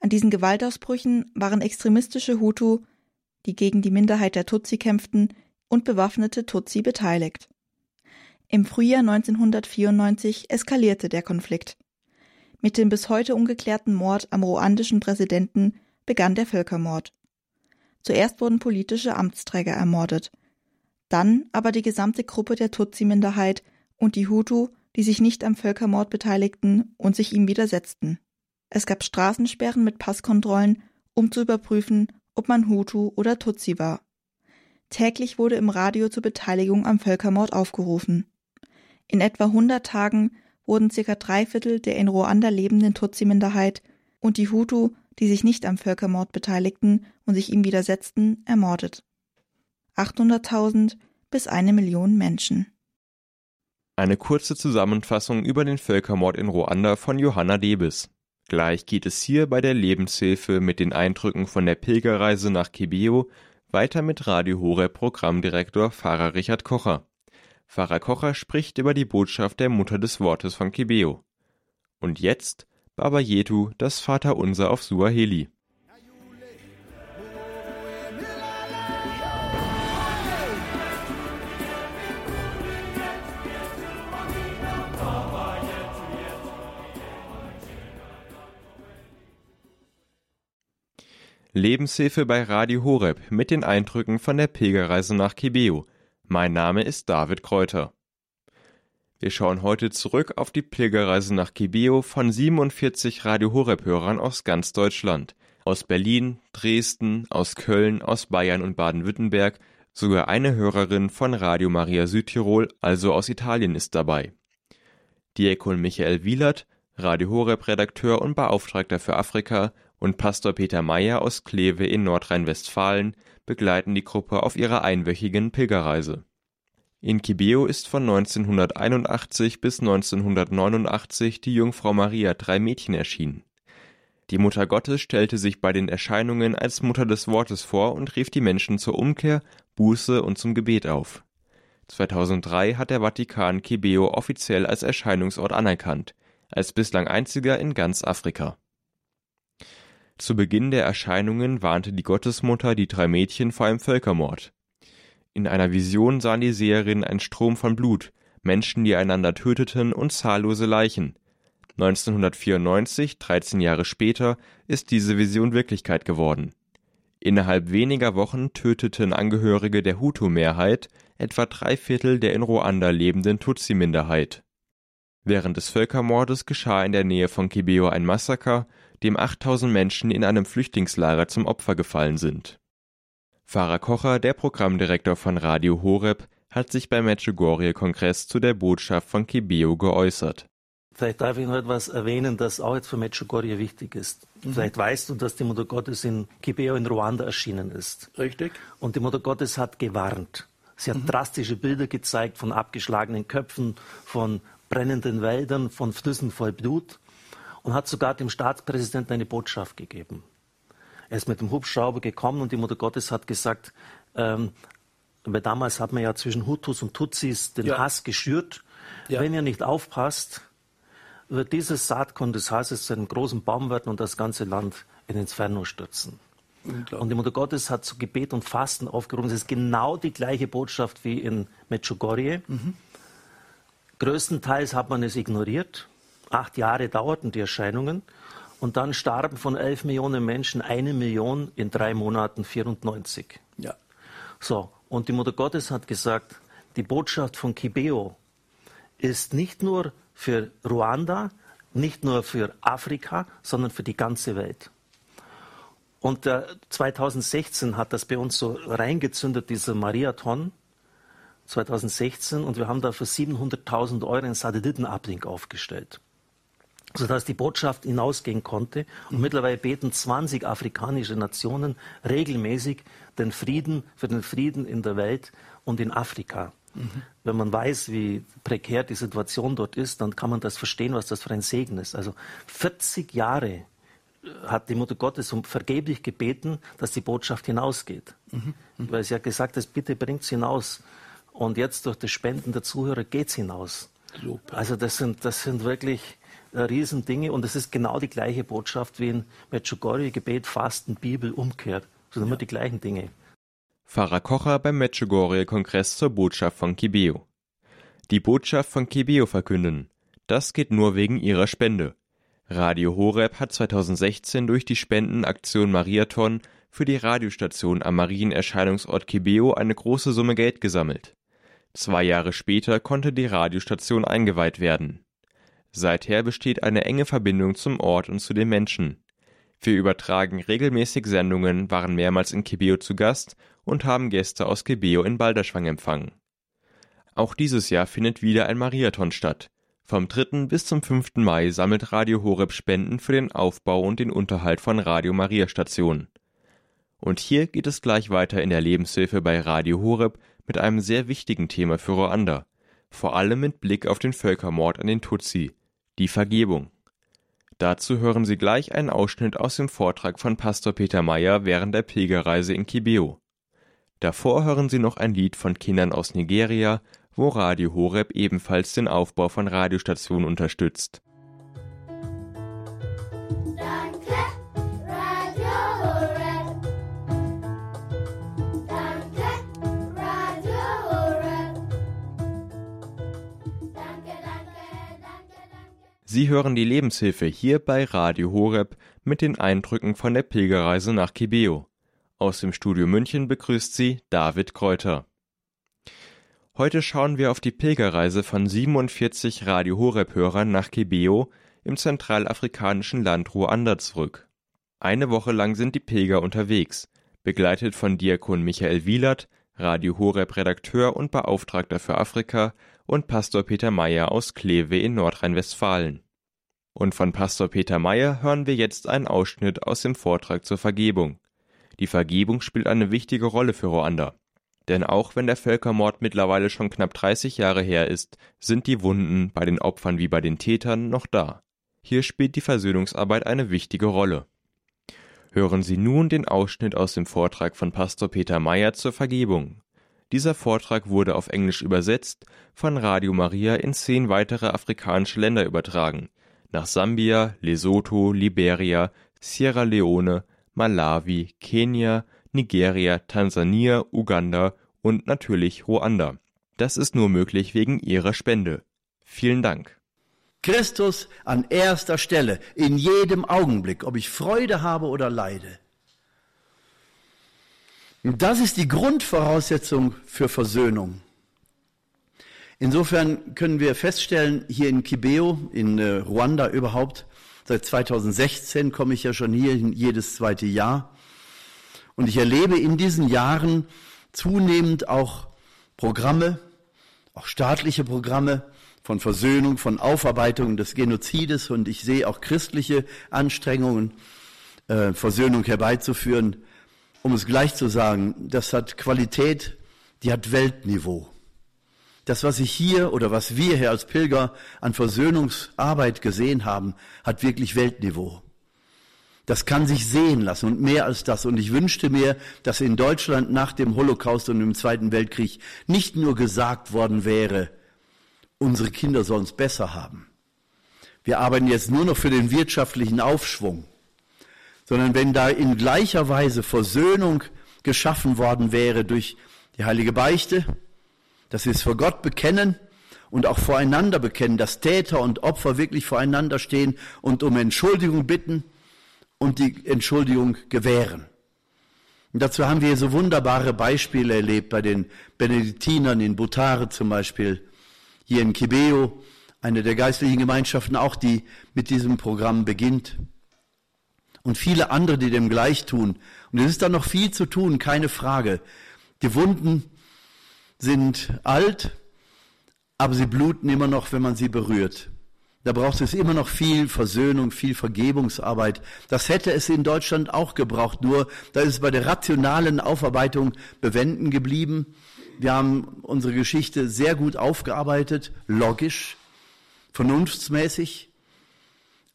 Speaker 5: An diesen Gewaltausbrüchen waren extremistische Hutu, die gegen die Minderheit der Tutsi kämpften, und bewaffnete Tutsi beteiligt. Im Frühjahr 1994 eskalierte der Konflikt. Mit dem bis heute ungeklärten Mord am ruandischen Präsidenten begann der Völkermord. Zuerst wurden politische Amtsträger ermordet, dann aber die gesamte Gruppe der Tutsi-Minderheit und die Hutu, die sich nicht am Völkermord beteiligten und sich ihm widersetzten. Es gab Straßensperren mit Passkontrollen, um zu überprüfen, ob man Hutu oder Tutsi war. Täglich wurde im Radio zur Beteiligung am Völkermord aufgerufen. In etwa 100 Tagen wurden circa drei Viertel der in Ruanda lebenden Tutsi-Minderheit und die Hutu, die sich nicht am Völkermord beteiligten und sich ihm widersetzten, ermordet. 800.000 bis eine Million Menschen.
Speaker 1: Eine kurze Zusammenfassung über den Völkermord in Ruanda von Johanna Debes. Gleich geht es hier bei der Lebenshilfe mit den Eindrücken von der Pilgerreise nach Kibio weiter mit Radio Horeb Programmdirektor Pfarrer Richard Kocher. Pfarrer Kocher spricht über die Botschaft der Mutter des Wortes von Kibeo. Und jetzt Baba Yetu, das Vaterunser auf Suaheli. Lebenshilfe bei Radio Horeb mit den Eindrücken von der Pilgerreise nach Kibeo. Mein Name ist David Kräuter. Wir schauen heute zurück auf die Pilgerreise nach Kibeo von 47 Radio Horeb Hörern aus ganz Deutschland. Aus Berlin, Dresden, aus Köln, aus Bayern und Baden-Württemberg, sogar eine Hörerin von Radio Maria Südtirol, also aus Italien, ist dabei. Diakon Michael Wielert, Radio Horeb Redakteur und Beauftragter für Afrika und Pastor Peter Meyer aus Kleve in Nordrhein-Westfalen begleiten die Gruppe auf ihrer einwöchigen Pilgerreise. In Kibeo ist von 1981 bis 1989 die Jungfrau Maria drei Mädchen erschienen. Die Mutter Gottes stellte sich bei den Erscheinungen als Mutter des Wortes vor und rief die Menschen zur Umkehr, Buße und zum Gebet auf. 2003 hat der Vatikan Kibeo offiziell als Erscheinungsort anerkannt, als bislang einziger in ganz Afrika. Zu Beginn der Erscheinungen warnte die Gottesmutter die drei Mädchen vor einem Völkermord. In einer Vision sahen die Seherinnen einen Strom von Blut, Menschen, die einander töteten und zahllose Leichen. 1994, 13 Jahre später, ist diese Vision Wirklichkeit geworden. Innerhalb weniger Wochen töteten Angehörige der Hutu-Mehrheit etwa drei Viertel der in Ruanda lebenden Tutsi-Minderheit. Während des Völkermordes geschah in der Nähe von Kibeo ein Massaker, dem 8000 Menschen in einem Flüchtlingslager zum Opfer gefallen sind. Pfarrer Kocher, der Programmdirektor von Radio Horeb, hat sich beim Medjugorje-Kongress zu der Botschaft von Kibeo geäußert.
Speaker 6: Vielleicht darf ich noch etwas erwähnen, das auch jetzt für Medjugorje wichtig ist. Mhm. Vielleicht weißt du, dass die Mutter Gottes in Kibeo in Ruanda erschienen ist.
Speaker 7: Richtig.
Speaker 6: Und die Mutter Gottes hat gewarnt. Sie hat mhm. drastische Bilder gezeigt von abgeschlagenen Köpfen, von brennenden Wäldern, von Flüssen voll Blut und hat sogar dem Staatspräsidenten eine Botschaft gegeben. Er ist mit dem Hubschrauber gekommen und die Mutter Gottes hat gesagt, ähm, weil damals hat man ja zwischen Hutus und Tutsis den ja. Hass geschürt. Ja. Wenn ihr nicht aufpasst, wird dieses Saatkorn des Hasses zu einem großen Baum werden und das ganze Land in Inferno stürzen. Und die Mutter Gottes hat zu Gebet und Fasten aufgerufen. Das ist genau die gleiche Botschaft wie in Medjugorje. Mhm. Größtenteils hat man es ignoriert. Acht Jahre dauerten die Erscheinungen. Und dann starben von elf Millionen Menschen eine Million in drei Monaten 94.
Speaker 7: Ja.
Speaker 6: So, und die Mutter Gottes hat gesagt, die Botschaft von Kibeo ist nicht nur für Ruanda, nicht nur für Afrika, sondern für die ganze Welt. Und äh, 2016 hat das bei uns so reingezündet, dieser Mariathon. 2016 und wir haben da für 700.000 Euro einen Satellitenablink aufgestellt, sodass die Botschaft hinausgehen konnte. Und mhm. mittlerweile beten 20 afrikanische Nationen regelmäßig den Frieden, für den Frieden in der Welt und in Afrika. Mhm. Wenn man weiß, wie prekär die Situation dort ist, dann kann man das verstehen, was das für ein Segen ist. Also 40 Jahre äh, hat die Mutter Gottes um vergeblich gebeten, dass die Botschaft hinausgeht. Mhm. Mhm. Weil sie hat gesagt hat, bitte bringt es hinaus. Und jetzt durch das Spenden der Zuhörer geht es hinaus. Lob. Also das sind, das sind wirklich äh, Riesendinge und es ist genau die gleiche Botschaft wie in Medjugorje, Gebet, Fasten, Bibel, Umkehr. Das sind ja. immer die gleichen Dinge.
Speaker 1: Pfarrer Kocher beim Medjugorje-Kongress zur Botschaft von Kibeo. Die Botschaft von Kibeo verkünden. Das geht nur wegen ihrer Spende. Radio Horeb hat 2016 durch die Spendenaktion Mariathon für die Radiostation am Marienerscheinungsort Kibeo eine große Summe Geld gesammelt. Zwei Jahre später konnte die Radiostation eingeweiht werden. Seither besteht eine enge Verbindung zum Ort und zu den Menschen. Wir übertragen regelmäßig Sendungen, waren mehrmals in Kibeo zu Gast und haben Gäste aus Kibeo in Balderschwang empfangen. Auch dieses Jahr findet wieder ein Mariathon statt. Vom 3. bis zum 5. Mai sammelt Radio Horeb Spenden für den Aufbau und den Unterhalt von Radio Maria Stationen. Und hier geht es gleich weiter in der Lebenshilfe bei Radio Horeb mit einem sehr wichtigen Thema für Ruanda, vor allem mit Blick auf den Völkermord an den Tutsi, die Vergebung. Dazu hören Sie gleich einen Ausschnitt aus dem Vortrag von Pastor Peter Meyer während der Pilgerreise in Kibeo. Davor hören Sie noch ein Lied von Kindern aus Nigeria, wo Radio Horeb ebenfalls den Aufbau von Radiostationen unterstützt. Sie hören die Lebenshilfe hier bei Radio Horeb mit den Eindrücken von der Pilgerreise nach Kibeo. Aus dem Studio München begrüßt Sie David Kräuter. Heute schauen wir auf die Pilgerreise von 47 Radio Horeb-Hörern nach Kibeo im zentralafrikanischen Land Ruanda zurück. Eine Woche lang sind die Pilger unterwegs, begleitet von Diakon Michael Wielert, Radio Horeb Redakteur und Beauftragter für Afrika und Pastor Peter Meyer aus Kleve in Nordrhein-Westfalen. Und von Pastor Peter Meyer hören wir jetzt einen Ausschnitt aus dem Vortrag zur Vergebung. Die Vergebung spielt eine wichtige Rolle für Ruanda. Denn auch wenn der Völkermord mittlerweile schon knapp 30 Jahre her ist, sind die Wunden bei den Opfern wie bei den Tätern noch da. Hier spielt die Versöhnungsarbeit eine wichtige Rolle. Hören Sie nun den Ausschnitt aus dem Vortrag von Pastor Peter Meyer zur Vergebung. Dieser Vortrag wurde auf Englisch übersetzt, von Radio Maria in zehn weitere afrikanische Länder übertragen, nach Sambia, Lesotho, Liberia, Sierra Leone, Malawi, Kenia, Nigeria, Tansania, Uganda und natürlich Ruanda. Das ist nur möglich wegen Ihrer Spende. Vielen Dank.
Speaker 7: Christus an erster Stelle, in jedem Augenblick, ob ich Freude habe oder leide. Und das ist die Grundvoraussetzung für Versöhnung. Insofern können wir feststellen, hier in Kibeo, in äh, Ruanda überhaupt, seit 2016 komme ich ja schon hier jedes zweite Jahr. Und ich erlebe in diesen Jahren zunehmend auch Programme, auch staatliche Programme, von Versöhnung, von Aufarbeitung des Genozides und ich sehe auch christliche Anstrengungen, äh, Versöhnung herbeizuführen. Um es gleich zu sagen, das hat Qualität, die hat Weltniveau. Das, was ich hier oder was wir hier als Pilger an Versöhnungsarbeit gesehen haben, hat wirklich Weltniveau. Das kann sich sehen lassen und mehr als das. Und ich wünschte mir, dass in Deutschland nach dem Holocaust und im Zweiten Weltkrieg nicht nur gesagt worden wäre, unsere Kinder sollen es besser haben. Wir arbeiten jetzt nur noch für den wirtschaftlichen Aufschwung, sondern wenn da in gleicher Weise Versöhnung geschaffen worden wäre durch die heilige Beichte, dass wir es vor Gott bekennen und auch voreinander bekennen, dass Täter und Opfer wirklich voreinander stehen und um Entschuldigung bitten und die Entschuldigung gewähren. Und dazu haben wir so wunderbare Beispiele erlebt bei den Benediktinern in Butare zum Beispiel, hier in Kibeo, eine der geistlichen Gemeinschaften auch, die mit diesem Programm beginnt. Und viele andere, die dem gleich tun. Und es ist da noch viel zu tun, keine Frage. Die Wunden sind alt, aber sie bluten immer noch, wenn man sie berührt. Da braucht es immer noch viel Versöhnung, viel Vergebungsarbeit. Das hätte es in Deutschland auch gebraucht, nur da ist es bei der rationalen Aufarbeitung bewenden geblieben. Wir haben unsere Geschichte sehr gut aufgearbeitet, logisch, vernunftsmäßig.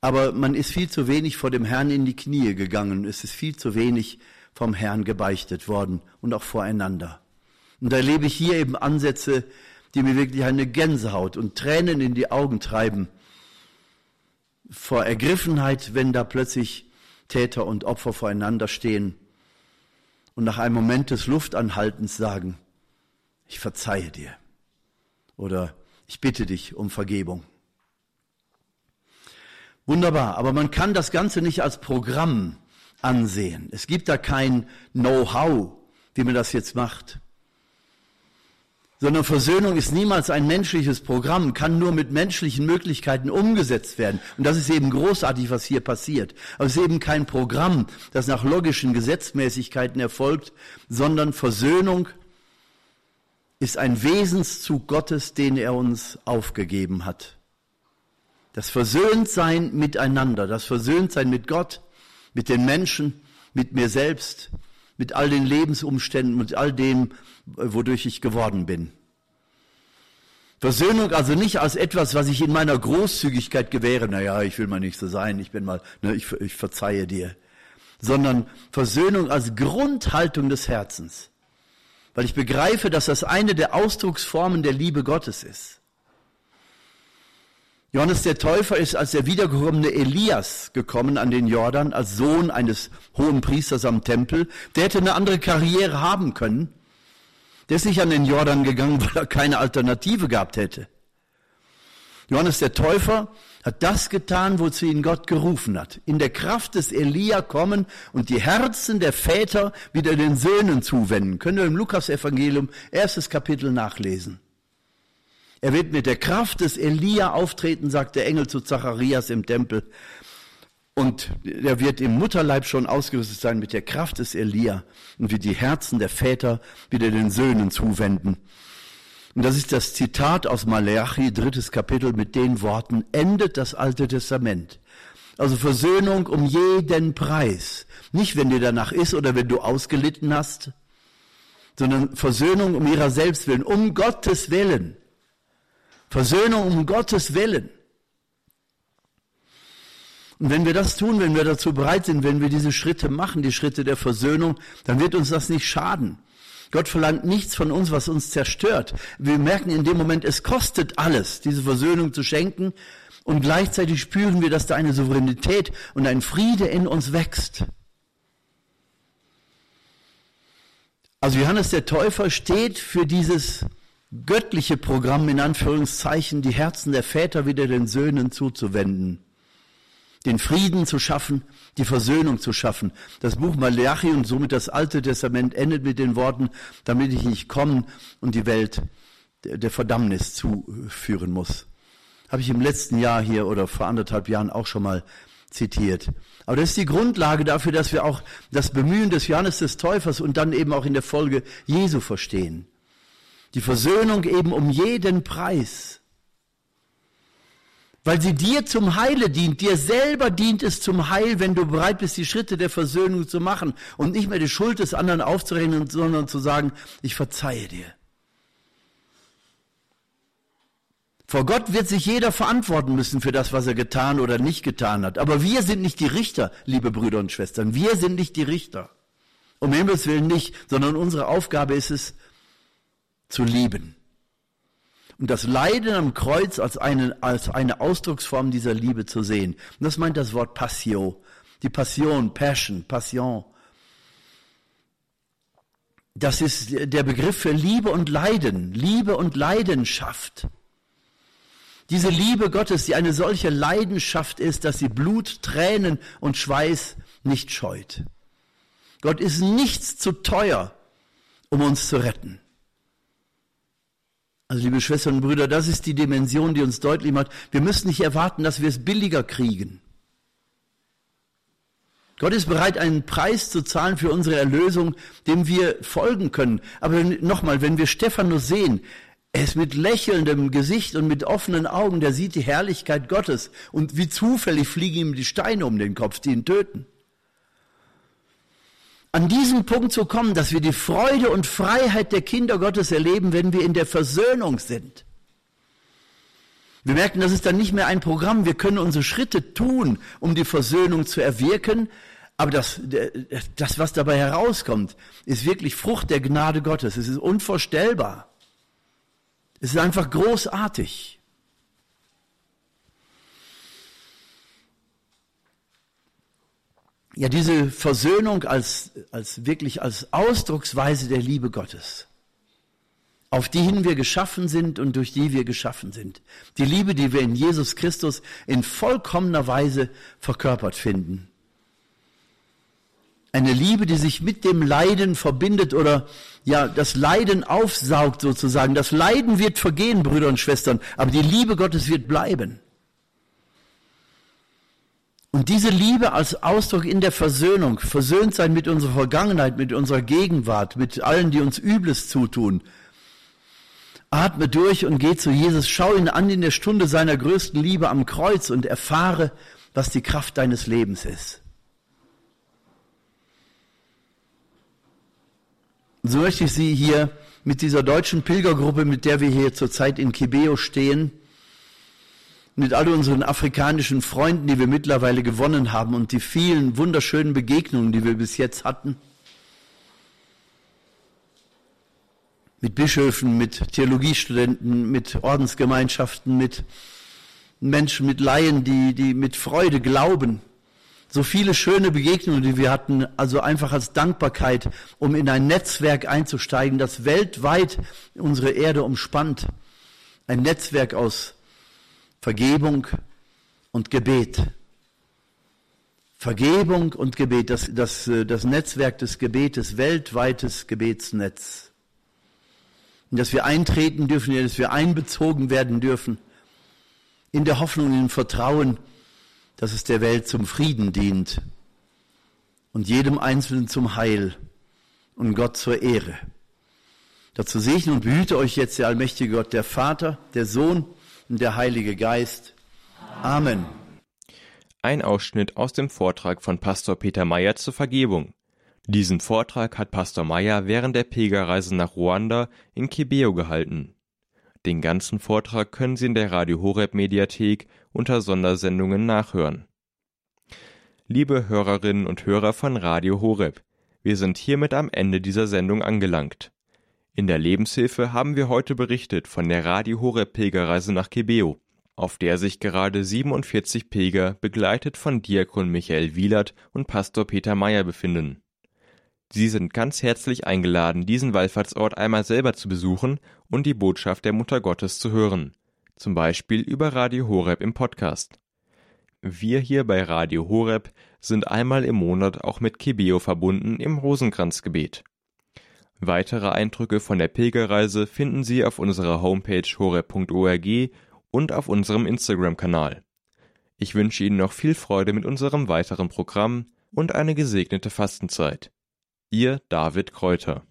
Speaker 7: Aber man ist viel zu wenig vor dem Herrn in die Knie gegangen. Es ist viel zu wenig vom Herrn gebeichtet worden und auch voreinander. Und da erlebe ich hier eben Ansätze, die mir wirklich eine Gänsehaut und Tränen in die Augen treiben. Vor Ergriffenheit, wenn da plötzlich Täter und Opfer voreinander stehen und nach einem Moment des Luftanhaltens sagen, ich verzeihe dir oder ich bitte dich um Vergebung. Wunderbar, aber man kann das Ganze nicht als Programm ansehen. Es gibt da kein Know-how, wie man das jetzt macht. Sondern Versöhnung ist niemals ein menschliches Programm, kann nur mit menschlichen Möglichkeiten umgesetzt werden. Und das ist eben großartig, was hier passiert. Aber es ist eben kein Programm, das nach logischen Gesetzmäßigkeiten erfolgt, sondern Versöhnung ist ein Wesenszug Gottes, den er uns aufgegeben hat. Das Versöhntsein miteinander, das Versöhntsein mit Gott, mit den Menschen, mit mir selbst, mit all den Lebensumständen, mit all dem, wodurch ich geworden bin. Versöhnung also nicht als etwas, was ich in meiner Großzügigkeit gewähre, naja, ich will mal nicht so sein, ich bin mal, ne, ich, ich verzeihe dir, sondern Versöhnung als Grundhaltung des Herzens weil ich begreife, dass das eine der Ausdrucksformen der Liebe Gottes ist. Johannes der Täufer ist als der wiedergekommene Elias gekommen an den Jordan, als Sohn eines hohen Priesters am Tempel. Der hätte eine andere Karriere haben können. Der ist nicht an den Jordan gegangen, weil er keine Alternative gehabt hätte. Johannes der Täufer hat das getan, wozu ihn Gott gerufen hat. In der Kraft des Elia kommen und die Herzen der Väter wieder den Söhnen zuwenden. Können wir im Lukas-Evangelium erstes Kapitel nachlesen. Er wird mit der Kraft des Elia auftreten, sagt der Engel zu Zacharias im Tempel. Und er wird im Mutterleib schon ausgerüstet sein mit der Kraft des Elia und wird die Herzen der Väter wieder den Söhnen zuwenden. Und das ist das Zitat aus Malachi, drittes Kapitel, mit den Worten, endet das Alte Testament. Also Versöhnung um jeden Preis. Nicht, wenn dir danach ist oder wenn du ausgelitten hast, sondern Versöhnung um ihrer selbst willen, um Gottes Willen. Versöhnung um Gottes Willen. Und wenn wir das tun, wenn wir dazu bereit sind, wenn wir diese Schritte machen, die Schritte der Versöhnung, dann wird uns das nicht schaden. Gott verlangt nichts von uns, was uns zerstört. Wir merken in dem Moment, es kostet alles, diese Versöhnung zu schenken. Und gleichzeitig spüren wir, dass da eine Souveränität und ein Friede in uns wächst. Also Johannes der Täufer steht für dieses göttliche Programm in Anführungszeichen, die Herzen der Väter wieder den Söhnen zuzuwenden den Frieden zu schaffen, die Versöhnung zu schaffen. Das Buch Malachi und somit das Alte Testament endet mit den Worten, damit ich nicht kommen und die Welt der Verdammnis zuführen muss. Habe ich im letzten Jahr hier oder vor anderthalb Jahren auch schon mal zitiert. Aber das ist die Grundlage dafür, dass wir auch das Bemühen des Johannes des Täufers und dann eben auch in der Folge Jesu verstehen. Die Versöhnung eben um jeden Preis weil sie dir zum Heile dient. Dir selber dient es zum Heil, wenn du bereit bist, die Schritte der Versöhnung zu machen und nicht mehr die Schuld des anderen aufzurechnen, sondern zu sagen, ich verzeihe dir. Vor Gott wird sich jeder verantworten müssen für das, was er getan oder nicht getan hat. Aber wir sind nicht die Richter, liebe Brüder und Schwestern. Wir sind nicht die Richter. Um Himmels Willen nicht, sondern unsere Aufgabe ist es, zu lieben und das Leiden am Kreuz als eine, als eine Ausdrucksform dieser Liebe zu sehen. Und das meint das Wort Passio. Die Passion, Passion, Passion. Das ist der Begriff für Liebe und Leiden, Liebe und Leidenschaft. Diese Liebe Gottes, die eine solche Leidenschaft ist, dass sie Blut, Tränen und Schweiß nicht scheut. Gott ist nichts zu teuer, um uns zu retten. Also liebe Schwestern und Brüder, das ist die Dimension, die uns deutlich macht, wir müssen nicht erwarten, dass wir es billiger kriegen. Gott ist bereit, einen Preis zu zahlen für unsere Erlösung, dem wir folgen können. Aber nochmal, wenn wir Stephanus sehen, er ist mit lächelndem Gesicht und mit offenen Augen, der sieht die Herrlichkeit Gottes. Und wie zufällig fliegen ihm die Steine um den Kopf, die ihn töten an diesen Punkt zu kommen, dass wir die Freude und Freiheit der Kinder Gottes erleben, wenn wir in der Versöhnung sind. Wir merken, das ist dann nicht mehr ein Programm. Wir können unsere Schritte tun, um die Versöhnung zu erwirken. Aber das, das, was dabei herauskommt, ist wirklich Frucht der Gnade Gottes. Es ist unvorstellbar. Es ist einfach großartig. Ja diese Versöhnung als, als wirklich als Ausdrucksweise der Liebe Gottes, auf die hin wir geschaffen sind und durch die wir geschaffen sind. Die Liebe, die wir in Jesus Christus in vollkommener Weise verkörpert finden. Eine Liebe, die sich mit dem Leiden verbindet oder ja, das Leiden aufsaugt sozusagen. Das Leiden wird vergehen, Brüder und Schwestern, aber die Liebe Gottes wird bleiben. Und diese Liebe als Ausdruck in der Versöhnung, versöhnt sein mit unserer Vergangenheit, mit unserer Gegenwart, mit allen, die uns Übles zutun. Atme durch und geh zu Jesus, schau ihn an in der Stunde seiner größten Liebe am Kreuz und erfahre, was die Kraft deines Lebens ist. So möchte ich Sie hier mit dieser deutschen Pilgergruppe, mit der wir hier zurzeit in Kibeo stehen, mit all unseren afrikanischen Freunden, die wir mittlerweile gewonnen haben und die vielen wunderschönen Begegnungen, die wir bis jetzt hatten. Mit Bischöfen, mit Theologiestudenten, mit Ordensgemeinschaften, mit Menschen, mit Laien, die, die mit Freude glauben. So viele schöne Begegnungen, die wir hatten, also einfach als Dankbarkeit, um in ein Netzwerk einzusteigen, das weltweit unsere Erde umspannt. Ein Netzwerk aus Vergebung und Gebet. Vergebung und Gebet, das, das, das Netzwerk des Gebetes, weltweites Gebetsnetz. Und dass wir eintreten dürfen, dass wir einbezogen werden dürfen, in der Hoffnung und im Vertrauen, dass es der Welt zum Frieden dient und jedem Einzelnen zum Heil und Gott zur Ehre. Dazu segne und behüte euch jetzt der allmächtige Gott, der Vater, der Sohn und der Heilige Geist. Amen.
Speaker 1: Ein Ausschnitt aus dem Vortrag von Pastor Peter Meyer zur Vergebung. Diesen Vortrag hat Pastor Meyer während der Pilgerreise nach Ruanda in Kibeo gehalten. Den ganzen Vortrag können Sie in der Radio Horeb Mediathek unter Sondersendungen nachhören. Liebe Hörerinnen und Hörer von Radio Horeb, wir sind hiermit am Ende dieser Sendung angelangt. In der Lebenshilfe haben wir heute berichtet von der Radio Horeb Pilgerreise nach Kibeo auf der sich gerade 47 Pilger begleitet von Diakon Michael Wielert und Pastor Peter Meyer befinden. Sie sind ganz herzlich eingeladen, diesen Wallfahrtsort einmal selber zu besuchen und die Botschaft der Mutter Gottes zu hören, zum Beispiel über Radio Horeb im Podcast. Wir hier bei Radio Horeb sind einmal im Monat auch mit Kibeo verbunden im Rosenkranzgebet. Weitere Eindrücke von der Pilgerreise finden Sie auf unserer Homepage horeb.org und auf unserem Instagram-Kanal. Ich wünsche Ihnen noch viel Freude mit unserem weiteren Programm und eine gesegnete Fastenzeit. Ihr David Kräuter